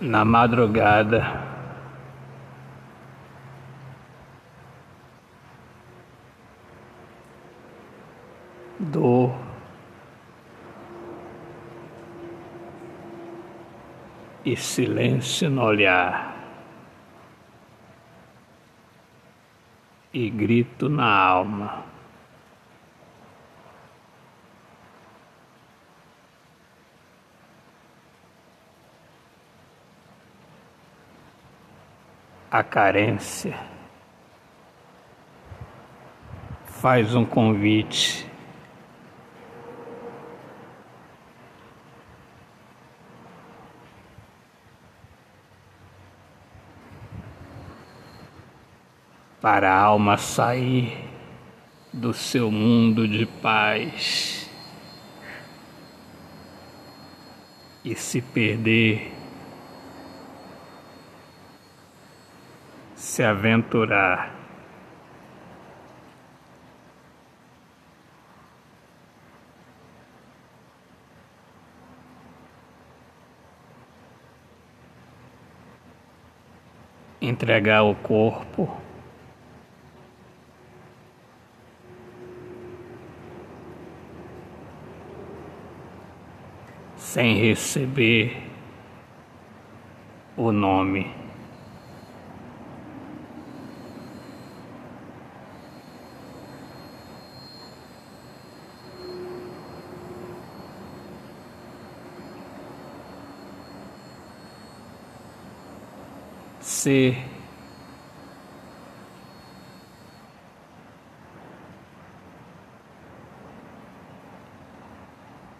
na madrugada. Dor e silêncio no olhar, e grito na alma. A carência. Faz um convite. Para a alma sair do seu mundo de paz e se perder se aventurar. Entregar o corpo. Sem receber o nome. Ser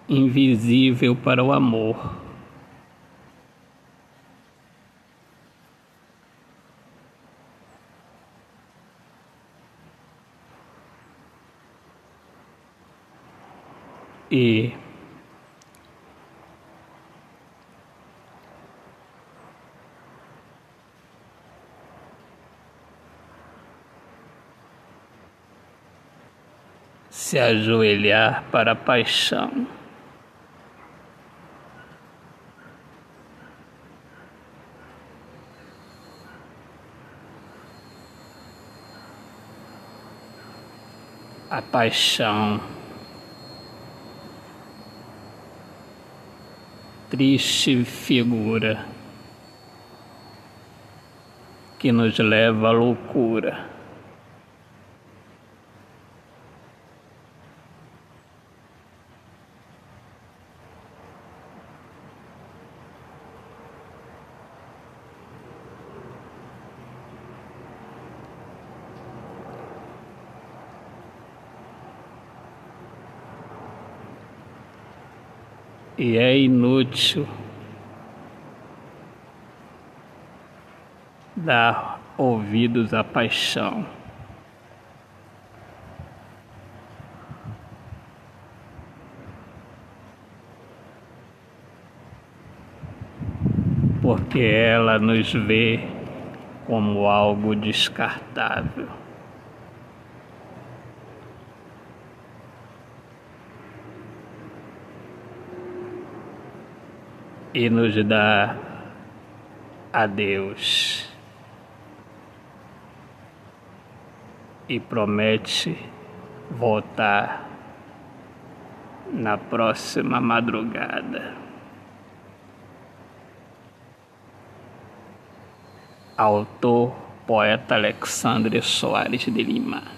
invisível para o amor. E se ajoelhar para a paixão. A paixão, triste figura que nos leva à loucura. E é inútil dar ouvidos à paixão. Porque ela nos vê como algo descartável. E nos dá a Deus e promete voltar na próxima madrugada. Autor, poeta Alexandre Soares de Lima.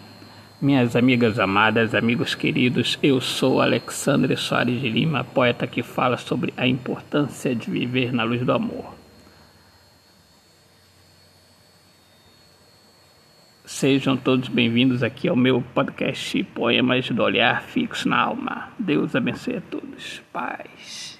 Minhas amigas amadas, amigos queridos, eu sou Alexandre Soares de Lima, poeta que fala sobre a importância de viver na luz do amor. Sejam todos bem-vindos aqui ao meu podcast Poemas do Olhar Fixo na Alma. Deus abençoe a todos. Paz.